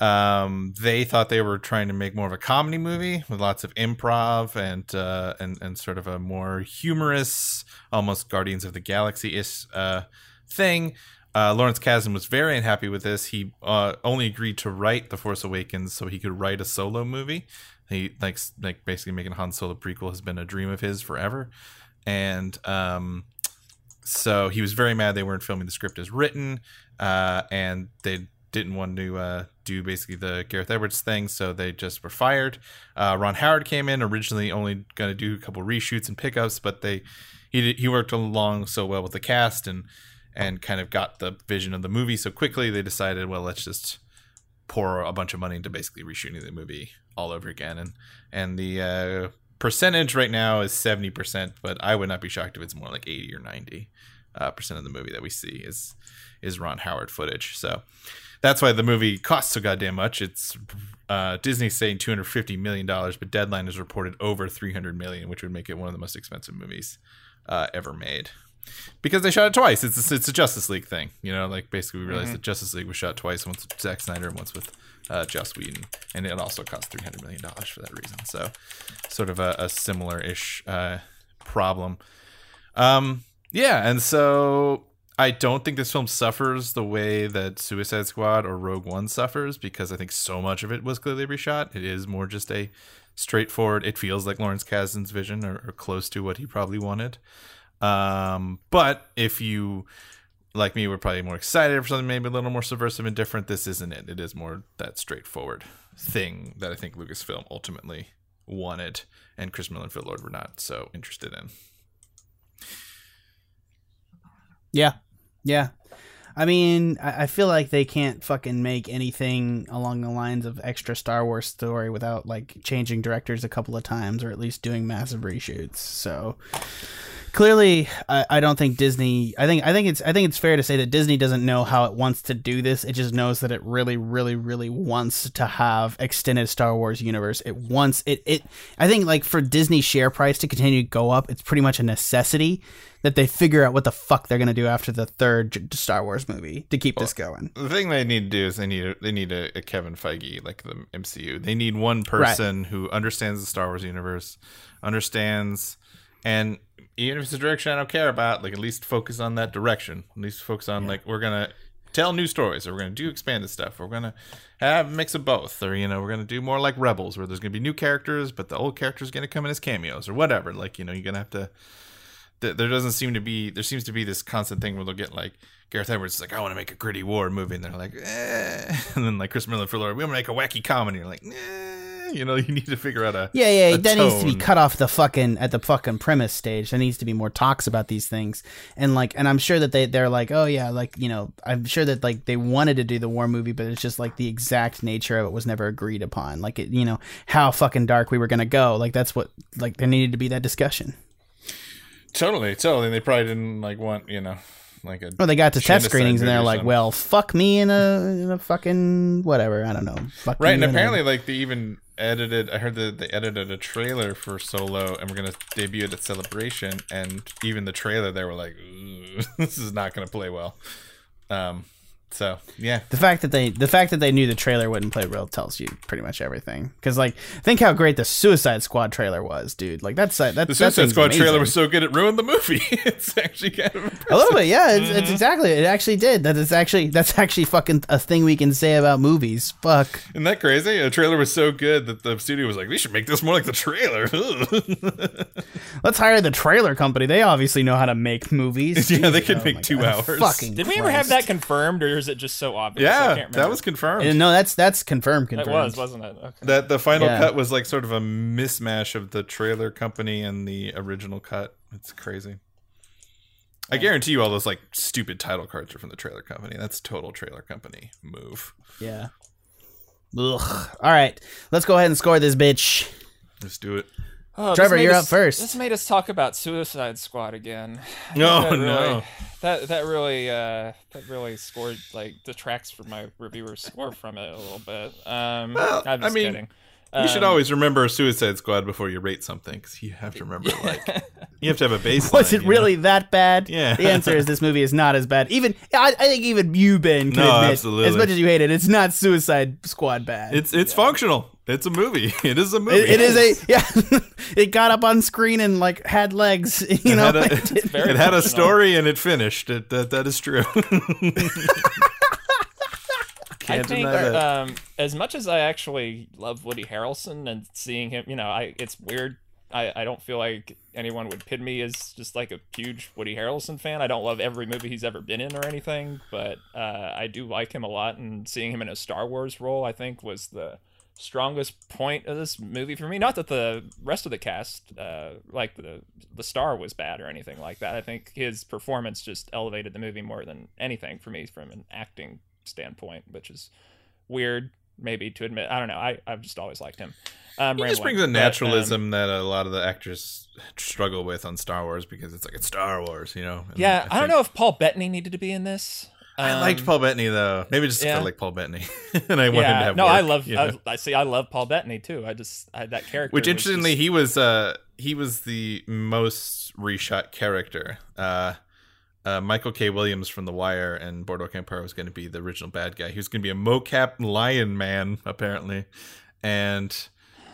um, they thought they were trying to make more of a comedy movie with lots of improv and uh, and and sort of a more humorous, almost Guardians of the Galaxy ish uh, thing. Uh, Lawrence Kasdan was very unhappy with this. He uh, only agreed to write The Force Awakens so he could write a solo movie. He likes like basically making Han Solo prequel has been a dream of his forever, and um, so he was very mad they weren't filming the script as written, uh, and they didn't want to uh, do basically the Gareth Edwards thing, so they just were fired. Uh, Ron Howard came in originally only going to do a couple reshoots and pickups, but they he he worked along so well with the cast and and kind of got the vision of the movie so quickly they decided well let's just pour a bunch of money into basically reshooting the movie all over again and and the uh, percentage right now is 70% but i would not be shocked if it's more like 80 or 90 uh, percent of the movie that we see is is ron howard footage so that's why the movie costs so goddamn much it's uh, disney's saying 250 million dollars but deadline has reported over 300 million which would make it one of the most expensive movies uh, ever made because they shot it twice. It's a, it's a Justice League thing, you know. Like basically, we realized that Justice League was shot twice, once with Zack Snyder and once with uh, Joss Whedon, and it also cost three hundred million dollars for that reason. So, sort of a, a similar-ish uh, problem. Um, yeah, and so I don't think this film suffers the way that Suicide Squad or Rogue One suffers because I think so much of it was clearly reshot. It is more just a straightforward. It feels like Lawrence Kasdan's vision or, or close to what he probably wanted. Um, but if you like me were probably more excited for something maybe a little more subversive and different, this isn't it. It is more that straightforward thing that I think Lucasfilm ultimately wanted, and Chris Miller and Phil Lord were not so interested in. Yeah, yeah. I mean, I, feel like they can't fucking make anything along the lines of extra Star Wars story without like changing directors a couple of times or at least doing massive reshoots. So clearly, I, I don't think Disney. I think I think it's I think it's fair to say that Disney doesn't know how it wants to do this. It just knows that it really, really, really wants to have extended Star Wars universe. It wants it. It. I think like for Disney share price to continue to go up, it's pretty much a necessity that they figure out what the fuck they're gonna do after the third Star Wars movie to keep this going. The thing they need to do is they need a, they need a, a Kevin Feige like the MCU. They need one person who understands the Star Wars universe, understands, and even if it's a direction I don't care about, like at least focus on that direction. At least focus on like we're gonna tell new stories, or we're gonna do expanded stuff, or we're gonna have a mix of both, or you know we're gonna do more like Rebels, where there's gonna be new characters, but the old characters gonna come in as cameos or whatever. Like you know you're gonna have to th- there doesn't seem to be there seems to be this constant thing where they'll get like Gareth Edwards is like I want to make a gritty war movie and they're like eh. and then like Chris Miller Phil Lord we want to make a wacky comedy and you're like eh. you know you need to figure out a Yeah, yeah, a that needs to be cut off the fucking at the fucking premise stage. There needs to be more talks about these things, and like, and I'm sure that they they're like, oh yeah, like you know, I'm sure that like they wanted to do the war movie, but it's just like the exact nature of it was never agreed upon. Like it, you know, how fucking dark we were gonna go. Like that's what like there needed to be that discussion. totally totally and they probably didn't like want you know like a Or they got to test screenings and they're like, something. well, fuck me in a in a fucking whatever. I don't know. Fuck right and in a- apparently like they even edited i heard that they edited a trailer for solo and we're gonna debut it at celebration and even the trailer they were like this is not gonna play well um so yeah the fact that they the fact that they knew the trailer wouldn't play real tells you pretty much everything. Because like, think how great the Suicide Squad trailer was, dude. Like that's that's the Suicide thing's Squad trailer was so good it ruined the movie. it's actually kind of impressive. a little bit, yeah. It's, Mm-hmm. it's exactly it. Actually, did that is actually that's actually fucking a thing we can say about movies. Fuck. Isn't that crazy? The trailer was so good that the studio was like, "We should make this more like the trailer." Let's hire the trailer company. They obviously know how to make movies. Yeah, they Jesus, could oh make two God. hours. Fucking. Did we ever have that confirmed, or is it just so obvious? I can't yeah, remember. that was confirmed. Uh, No, that's that's confirmed. That Confirmed. was, wasn't it? Okay. that the final Yeah. cut was like sort of a mismatch of the trailer company and the original cut. It's crazy. I guarantee you all those like stupid title cards are from the trailer company. That's total trailer company move. Yeah. Ugh. All right, let's go ahead and score this bitch. Let's do it. Oh, Trevor, you're us- up first. This made us talk about Suicide Squad again. No, that really, no. That that really uh, that really scored like detracts from my reviewer score from it a little bit. Um, Well, I'm I just mean, kidding. You should Um, always remember Suicide Squad before you rate something because you have to remember like you have to have a baseline. Was it you know? really that bad? Yeah. The answer is this movie is not as bad. Even I, I think even you, Ben, can No, admit, absolutely. as much as you hate it, it's not Suicide Squad bad. It's it's functional. It's a movie. It is a movie. It, it is a yeah. it got up on screen and like had legs. You It know, had a, It it had a story and it finished. It, that that is true. I think um, as much as I actually love Woody Harrelson and seeing him, you know, I it's weird. I, I don't feel like anyone would pin me as just like a huge Woody Harrelson fan. I don't love every movie he's ever been in or anything, but uh, I do like him a lot. And seeing him in a Star Wars role, I think, was the strongest point of this movie for me. Not that the rest of the cast, uh, like the the star, was bad or anything like that. I think his performance just elevated the movie more than anything for me from an acting standpoint, which is weird maybe to admit. I don't know. I I've just always liked him. Um, He just brings a but, um, naturalism that a lot of the actors struggle with on Star Wars because it's like it's Star Wars, you know. And yeah, I, don't know if Paul Bettany needed to be in this. I liked Um, Paul Bettany though. Maybe just yeah. I like Paul Bettany, and I want him to have. no, work, I love. you know? I, I see. I love Paul Bettany too. I just I, that character. Which interestingly, just- he was uh he was the most reshot character. Uh, uh, Michael K. Williams from The Wire and Boardwalk Empire was going to be the original bad guy. He was going to be a mocap lion man apparently, and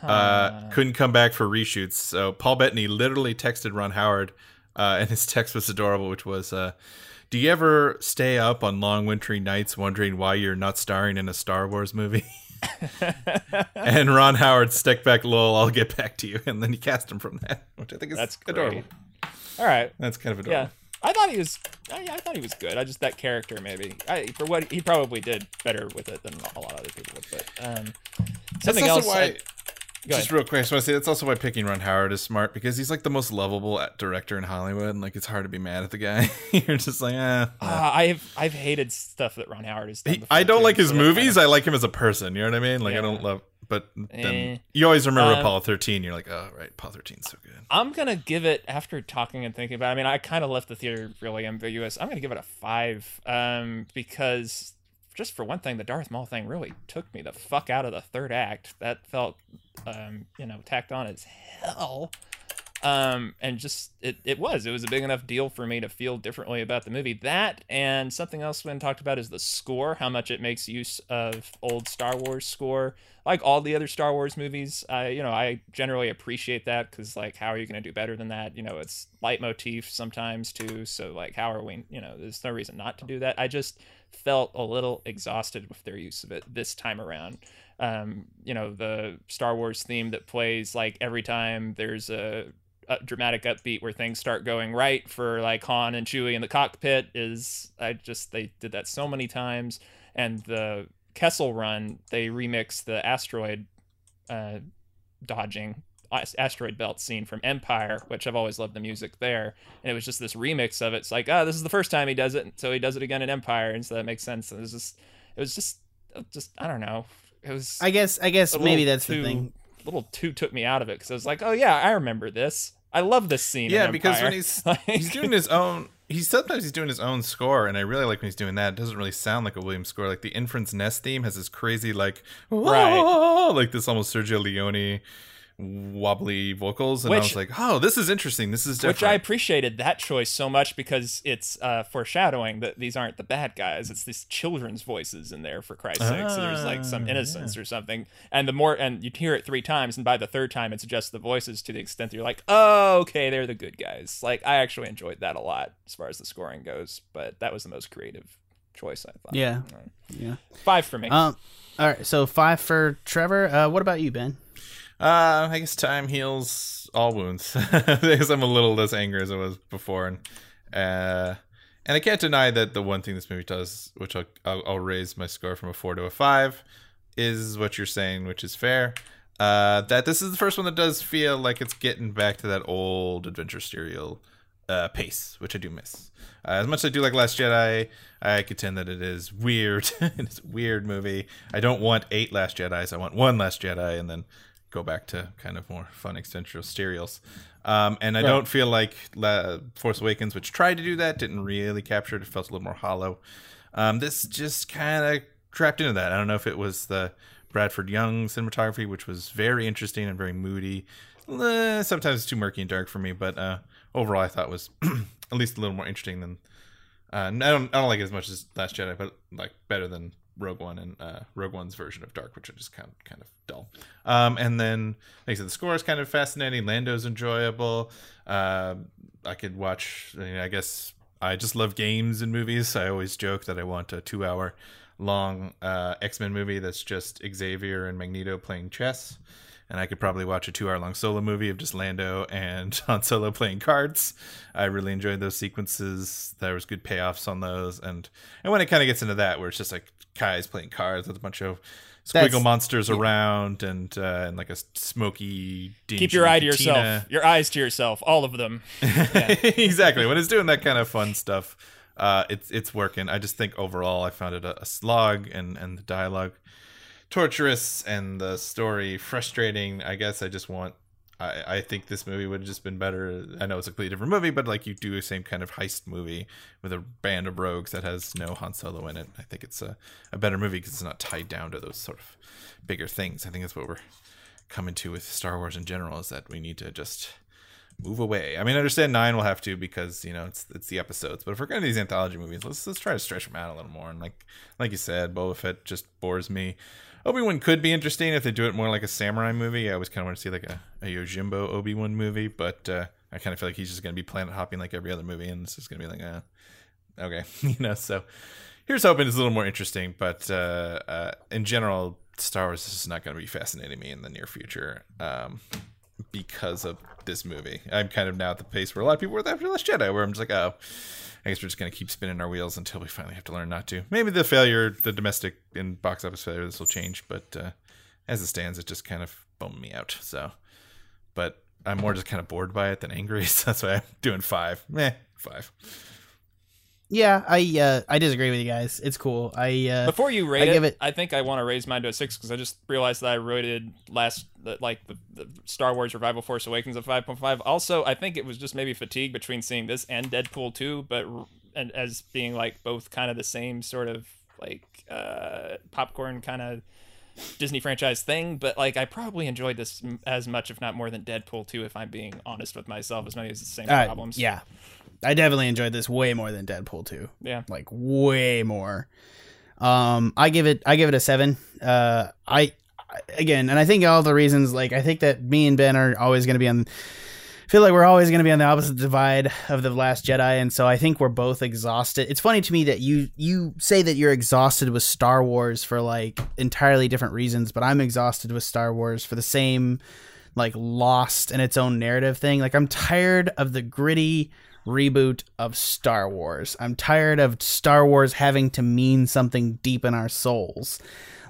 uh, couldn't come back for reshoots. So Paul Bettany literally texted Ron Howard, uh, and his text was adorable, which was. Uh, do you ever stay up on long wintry nights wondering why you're not starring in a Star Wars movie? and Ron Howard stuck back, lol, I'll get back to you. And then he cast him from that, which I think is That's great. adorable. All right. That's kind of adorable. Yeah. I thought he was. I, I thought he was good. I just that character maybe. I for what he probably did better with it than a lot of other people. But um, something else. why I- Just real quick, I just want to say that's also why picking Ron Howard is smart because he's like the most lovable director in Hollywood, and like it's hard to be mad at the guy. You're just like, eh. Ah, I've I've hated stuff that Ron Howard has done. He- before, I don't too, like his movies. I like him as a person. You know what I mean? Like I don't love, but then Eh. you always remember Um, Apollo 13. You're like, oh right, Apollo 13's so good. I'm gonna give it after talking and thinking about. It, I mean, I kind of left the theater really ambiguous. I'm gonna give it a five, um, because just for one thing, the Darth Maul thing really took me the fuck out of the third act. That felt, um, you know, tacked on as hell. Um, and just it, it was it was a big enough deal for me to feel differently about the movie. That and something else we talked about is the score, how much it makes use of old Star Wars score like all the other Star Wars movies, I you know I generally appreciate that because like how are you going to do better than that? You know, it's leitmotif sometimes too. So like how are we? You know, there's no reason not to do that. I just felt a little exhausted with their use of it this time around. Um, you know, the Star Wars theme that plays like every time there's a, a dramatic upbeat where things start going right for like Han and Chewie in the cockpit is I just they did that so many times and the Kessel Run, they remix the asteroid uh, dodging asteroid belt scene from Empire, which I've always loved the music there. And it was just this remix of it. It's like, oh, this is the first time he does it, so he does it again in Empire, and so that makes sense. And it was just, it was just, just I don't know. It was. I guess I guess maybe that's too, the thing. A little too took me out of it because I was like, oh yeah, I remember this. I love this scene. in Yeah, because when he's Like- he's doing his own, he's sometimes he's doing his own score, and I really like when he's doing that. It doesn't really sound like a Williams score. Like the Enfys Nest theme has this crazy like, Right. like this almost Sergio Leone wobbly vocals, and I was like, oh, this is interesting. This is different. Which I appreciated that choice so much because it's uh, foreshadowing that these aren't the bad guys. It's these children's voices in there for Christ's sake. So there's like some Ah, innocence or something. And the more and you hear it three times, and by the third time, it's just the voices to the extent that you're like, oh, okay, they're the good guys. Like I actually enjoyed that a lot as far as the scoring goes. But that was the most creative choice I thought. Yeah. Yeah. five for me. Um. All right. So five for Trevor. Uh, what about you, Ben? Uh, I guess time heals all wounds because I'm a little less angry as I was before, and uh, and I can't deny that the one thing this movie does, which I'll, I'll, I'll raise my score from a four to a five, is what you're saying, which is fair. Uh, that this is the first one that does feel like it's getting back to that old adventure serial uh, pace, which I do miss. Uh, as much as I do like Last Jedi, I contend that it is weird. it's a weird movie. I don't want eight Last Jedi's. I want one Last Jedi, and then go back to kind of more fun extensional serials. Um, and I don't feel like La- Force Awakens, which tried to do that, didn't really capture it. It felt a little more hollow. Um, this just kind of trapped into that. I don't know if it was the Bradford Young cinematography, which was very interesting and very moody. Eh, sometimes it's too murky and dark for me, but uh, overall, I thought was at least a little more interesting than. Uh, I don't. I don't like it as much as Last Jedi, but like better than Rogue One and uh, Rogue One's version of Dark, which are just kind of kind of dull. Um, and then, like I said, the score is kind of fascinating. Lando's enjoyable. Uh, I could watch. I, mean, I guess I just love games and movies. I always joke that I want a two-hour long uh, X-Men movie that's just Xavier and Magneto playing chess. And I could probably watch a two-hour-long solo movie of just Lando and Han Solo playing cards. I really enjoyed those sequences. There was good payoffs on those, and and when it kind of gets into that, where it's just like Kai's playing cards with a bunch of squiggle That's- monsters around and uh, and like a smoky. Keep your eye to cantina. yourself. Your eyes to yourself. All of them. exactly. When it's doing that kind of fun stuff, uh, it's it's working. I just think overall, I found it a, a slog, and and the dialogue torturous, and the story frustrating. I guess I just want. I, I think this movie would have just been better. I know it's a completely different movie, but like you do the same kind of heist movie with a band of rogues that has no Han Solo in it. I think it's a, a better movie because it's not tied down to those sort of bigger things. I think that's what we're coming to with Star Wars in general is that we need to just move away. I mean, I understand nine will have to because you know it's it's the episodes. But if we're going to these anthology movies, let's let's try to stretch them out a little more. And like like you said, Boba Fett just bores me. Obi Wan could be interesting if they do it more like a samurai movie. I always kind of want to see like a, a Yojimbo Obi Wan movie, but uh, I kind of feel like he's just going to be planet hopping like every other movie, and it's just going to be like, uh, okay, you know. So here's hoping it's a little more interesting, but uh, uh, in general, Star Wars is not going to be fascinating me in the near future. Um, because of this movie. I'm kind of now at the pace where a lot of people were after Last Jedi, where I'm just like, oh, I guess we're just going to keep spinning our wheels until we finally have to learn not to. Maybe the failure, the domestic and box office failure, this will change, but uh, as it stands, it just kind of bummed me out. So, but I'm more just kind of bored by it than angry. So that's why I'm doing five. Meh, five. Yeah, I uh, I disagree with you guys. It's cool. I uh, Before you rate I it, it- I think I want to raise mine to a six because I just realized that I rated last like the, the Star Wars Revival Force Awakens at five point five. Also, I think it was just maybe fatigue between seeing this and Deadpool two, but and as being like both kind of the same sort of like uh, popcorn kind of Disney franchise thing. But like, I probably enjoyed this as much, if not more, than Deadpool two. If I'm being honest with myself, as many as the same uh, problems. yeah, I definitely enjoyed this way more than Deadpool two. yeah. like way more. Um, I give it I give it a seven. Uh, I again, and I think all the reasons like I think that me and Ben are always going to be on. I feel like we're always going to be on the opposite divide of the Last Jedi, and so I think we're both exhausted. It's funny to me that you you say that you're exhausted with Star Wars for like entirely different reasons, but I'm exhausted with Star Wars for the same like lost in its own narrative thing. Like I'm tired of the gritty reboot of Star Wars. I'm tired of Star Wars having to mean something deep in our souls.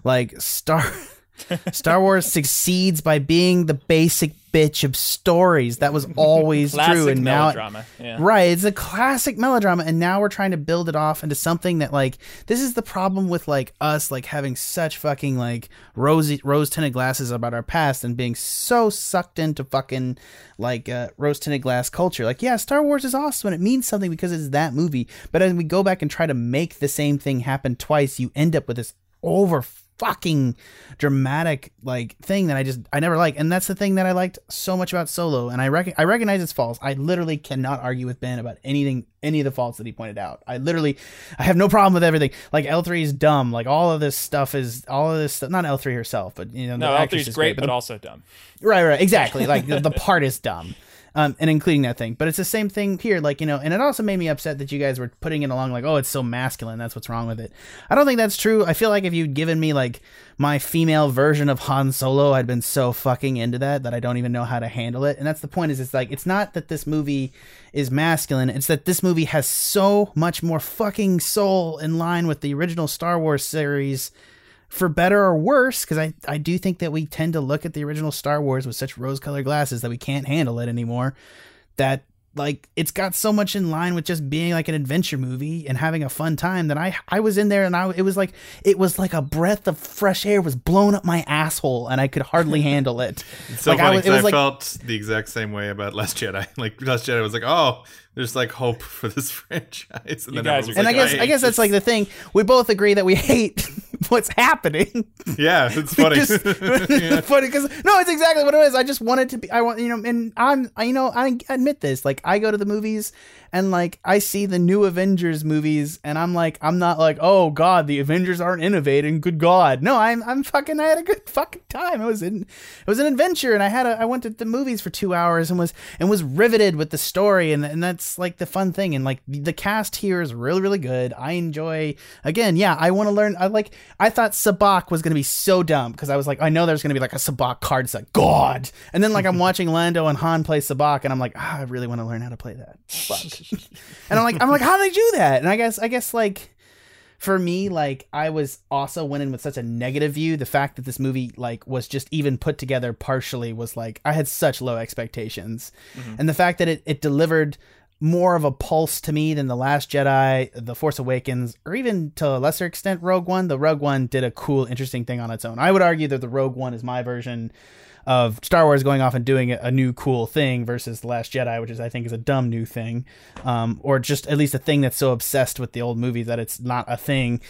Like Star Star Wars succeeds by being the basic bitch of stories. That was always true and now melodrama. yeah. Right, it's a classic melodrama, and now we're trying to build it off into something that, like, this is the problem with like us, like having such fucking like rosy rose tinted glasses about our past and being so sucked into fucking like uh, rose tinted glass culture. Like, yeah, Star Wars is awesome and it means something because it's that movie, but as we go back and try to make the same thing happen twice, you end up with this over fucking dramatic like thing that I just I never like, and that's the thing that I liked so much about Solo. And I rec- I recognize its faults. I literally cannot argue with Ben about anything, any of the faults that he pointed out. I literally, I have no problem with everything. Like L three is dumb. Like all of this stuff is all of this stuff. Not L three herself, but you know, No, the L is is great, but but also dumb. Right, right, exactly. Like the, the part is dumb, um, and including that thing. But it's the same thing here. Like you know, and it also made me upset that you guys were putting it along like, oh, it's so masculine. That's what's wrong with it. I don't think that's true. I feel like if you'd given me like my female version of Han Solo, I'd been so fucking into that that I don't even know how to handle it. And that's the point. Is it's like it's not that this movie is masculine. It's that this movie has so much more fucking soul in line with the original Star Wars series for better or worse, because I, I do think that we tend to look at the original Star Wars with such rose colored glasses that we can't handle it anymore. That like it's got so much in line with just being like an adventure movie and having a fun time that I I was in there and I it was like it was like a breath of fresh air was blown up my asshole and I could hardly handle it. It's so like funny I was, 'cause it I, was like felt the exact same way about Last Jedi. Like Last Jedi was like, oh, there's like hope for this franchise, and You then guys everyone was are- and I guess I hate guess that's this. like the thing. We both agree that we hate what's happening. yeah, it's funny. just funny because no, it's exactly what it is. I just wanted to be. I want you know, and I'm I, you know I admit this. Like I go to the movies and like I see the new Avengers movies, and I'm like I'm not like oh god the Avengers aren't innovating. Good God, no, I'm I'm fucking I had a good fucking time. It was in it was an adventure, and I had a I went to the movies for two hours and was and was riveted with the story, and and that's like the fun thing. And like the cast here is really really good. I enjoy again. Yeah, I want to learn. I like I thought Sabacc was gonna be so dumb because I was like I know there's gonna be like a Sabacc card set. God, and then like I'm watching Lando and Han play Sabacc, and I'm like ah, I really want to learn how to play that. Fuck. and I'm like I'm like how do they do that? And I guess I guess like for me, like I was also went in with such a negative view. The fact that this movie like was just even put together partially was like I had such low expectations, and the fact that it it delivered more of a pulse to me than the Last Jedi, The Force Awakens, or even to a lesser extent Rogue One. The Rogue One did a cool, interesting thing on its own. I would argue that the Rogue One is my version of Star Wars going off and doing a new cool thing versus The Last Jedi, which is I think is a dumb new thing, um, or just at least a thing that's so obsessed with the old movies that it's not a thing.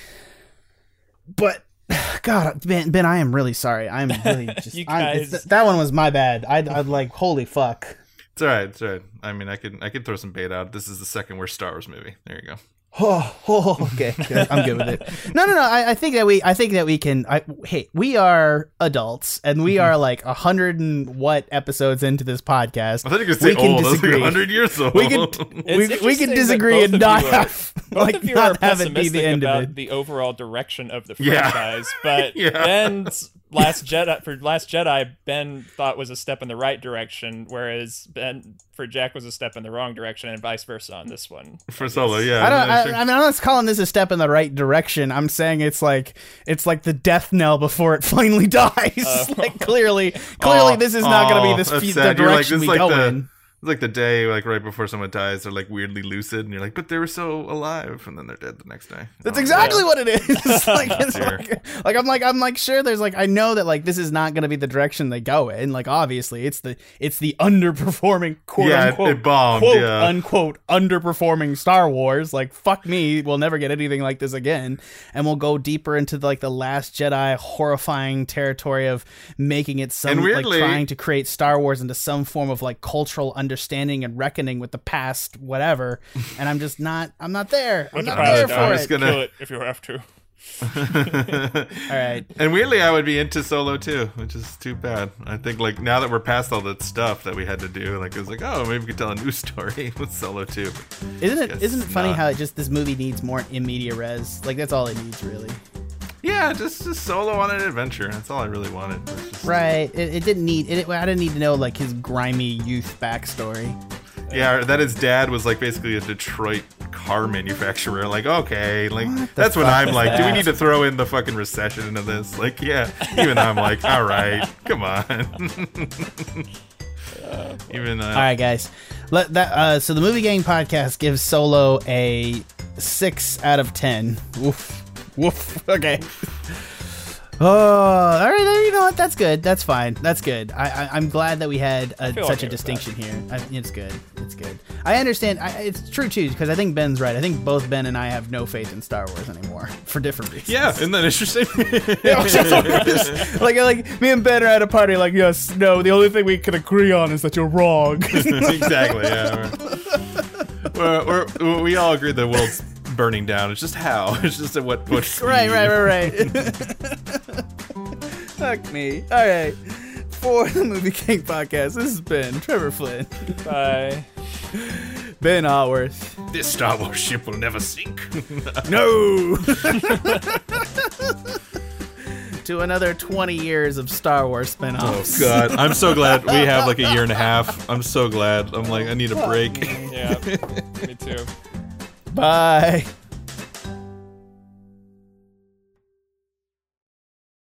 But God, Ben, Ben, I am really sorry. I'm really just You I'm- guys- it's- that one was my bad. I I'd like holy fuck. It's all right. It's all right. I mean, I could I could throw some bait out. This is the second worst Star Wars movie. There you go. Oh, oh, okay, good. I'm good with it. No, no, no. I, I think that we, I think that we can. I, hey, we are adults, and we are like a hundred and what episodes into this podcast. I thought you were We going to say can old. I was like disagree. 100 years old. We can, we, we can disagree and not you are- have. Both like of you not are have it be pessimistic the end about of it. the overall direction of the Yeah. franchise, but Yeah. Ben's Last Jedi for Last Jedi, Ben thought was a step in the right direction, whereas Ben for Jack was a step in the wrong direction, and vice versa on this one. For Solo, yeah. I don't. I, I, mean, I'm not calling this a step in the right direction. I'm saying it's like it's like the death knell before it finally dies. Uh, like clearly, clearly, Aw, this is not going to be this fe- the sad. You're like- direction this we like go the- in. It's like the day, like right before someone dies, they're like weirdly lucid, and you're like, but they were so alive, and then they're dead the next day. That's Oh, exactly what it is. like, it's like, like I'm like I'm like sure there's like I know that like this is not going to be the direction they go in. Like obviously it's the it's the underperforming quote Yeah, it- unquote bombed, quote yeah. unquote underperforming Star Wars. Like fuck me, we'll never get anything like this again, and we'll go deeper into like the Last Jedi horrifying territory of making it some And like trying to create Star Wars into some form of like cultural understanding and reckoning with the past, whatever. And I'm just not I'm not there. I'm not there for I'm it. just gonna- Kill it if you have to. All right. And weirdly, I would be into Solo too, which is too bad. I think like now that we're past all that stuff that we had to do, like it was like, oh, maybe we could tell a new story with Solo too. Isn't it Guess isn't it funny not. how it just this movie needs more in media res? Like that's all it needs really. Yeah, just just Solo on an adventure. That's all I really wanted. just- Right. It, it didn't need it, I didn't need to know like his grimy youth backstory. Yeah, that his dad was like basically a Detroit car manufacturer. Like, okay, like that's what I'm like. Do we need to throw in the fucking recession into this? Like, yeah. Even I'm like, all right, come on. Even uh, All right, guys. Let that uh so the movie gang podcast gives Solo a 6 out of 10. Woof. Woof. Okay. Oh, all right. You know what? That's good. That's fine. That's good. I, I I'm glad that we had a, such okay a distinction here. I, it's good. It's good. I understand. I, it's true too because I think Ben's right. I think both Ben and I have no faith in Star Wars anymore for different reasons. yeah, isn't that interesting? like like me and Ben are at a party. Like yes, no. The only thing we can agree on is that you're wrong. exactly. Yeah. We're, we're, we're, we all agree the world's burning down. It's just how. It's just at what what speed. right, right, right, right. Fuck me. All right. For the Movie King podcast, this has been Trevor Flynn, Bye. Ben Allworth. This Star Wars ship will never sink. No. to another 20 years of Star Wars spin-offs. Oh, God, I'm so glad we have like a year and a half. I'm so glad. I'm like, I need a break. Yeah, me too. Bye.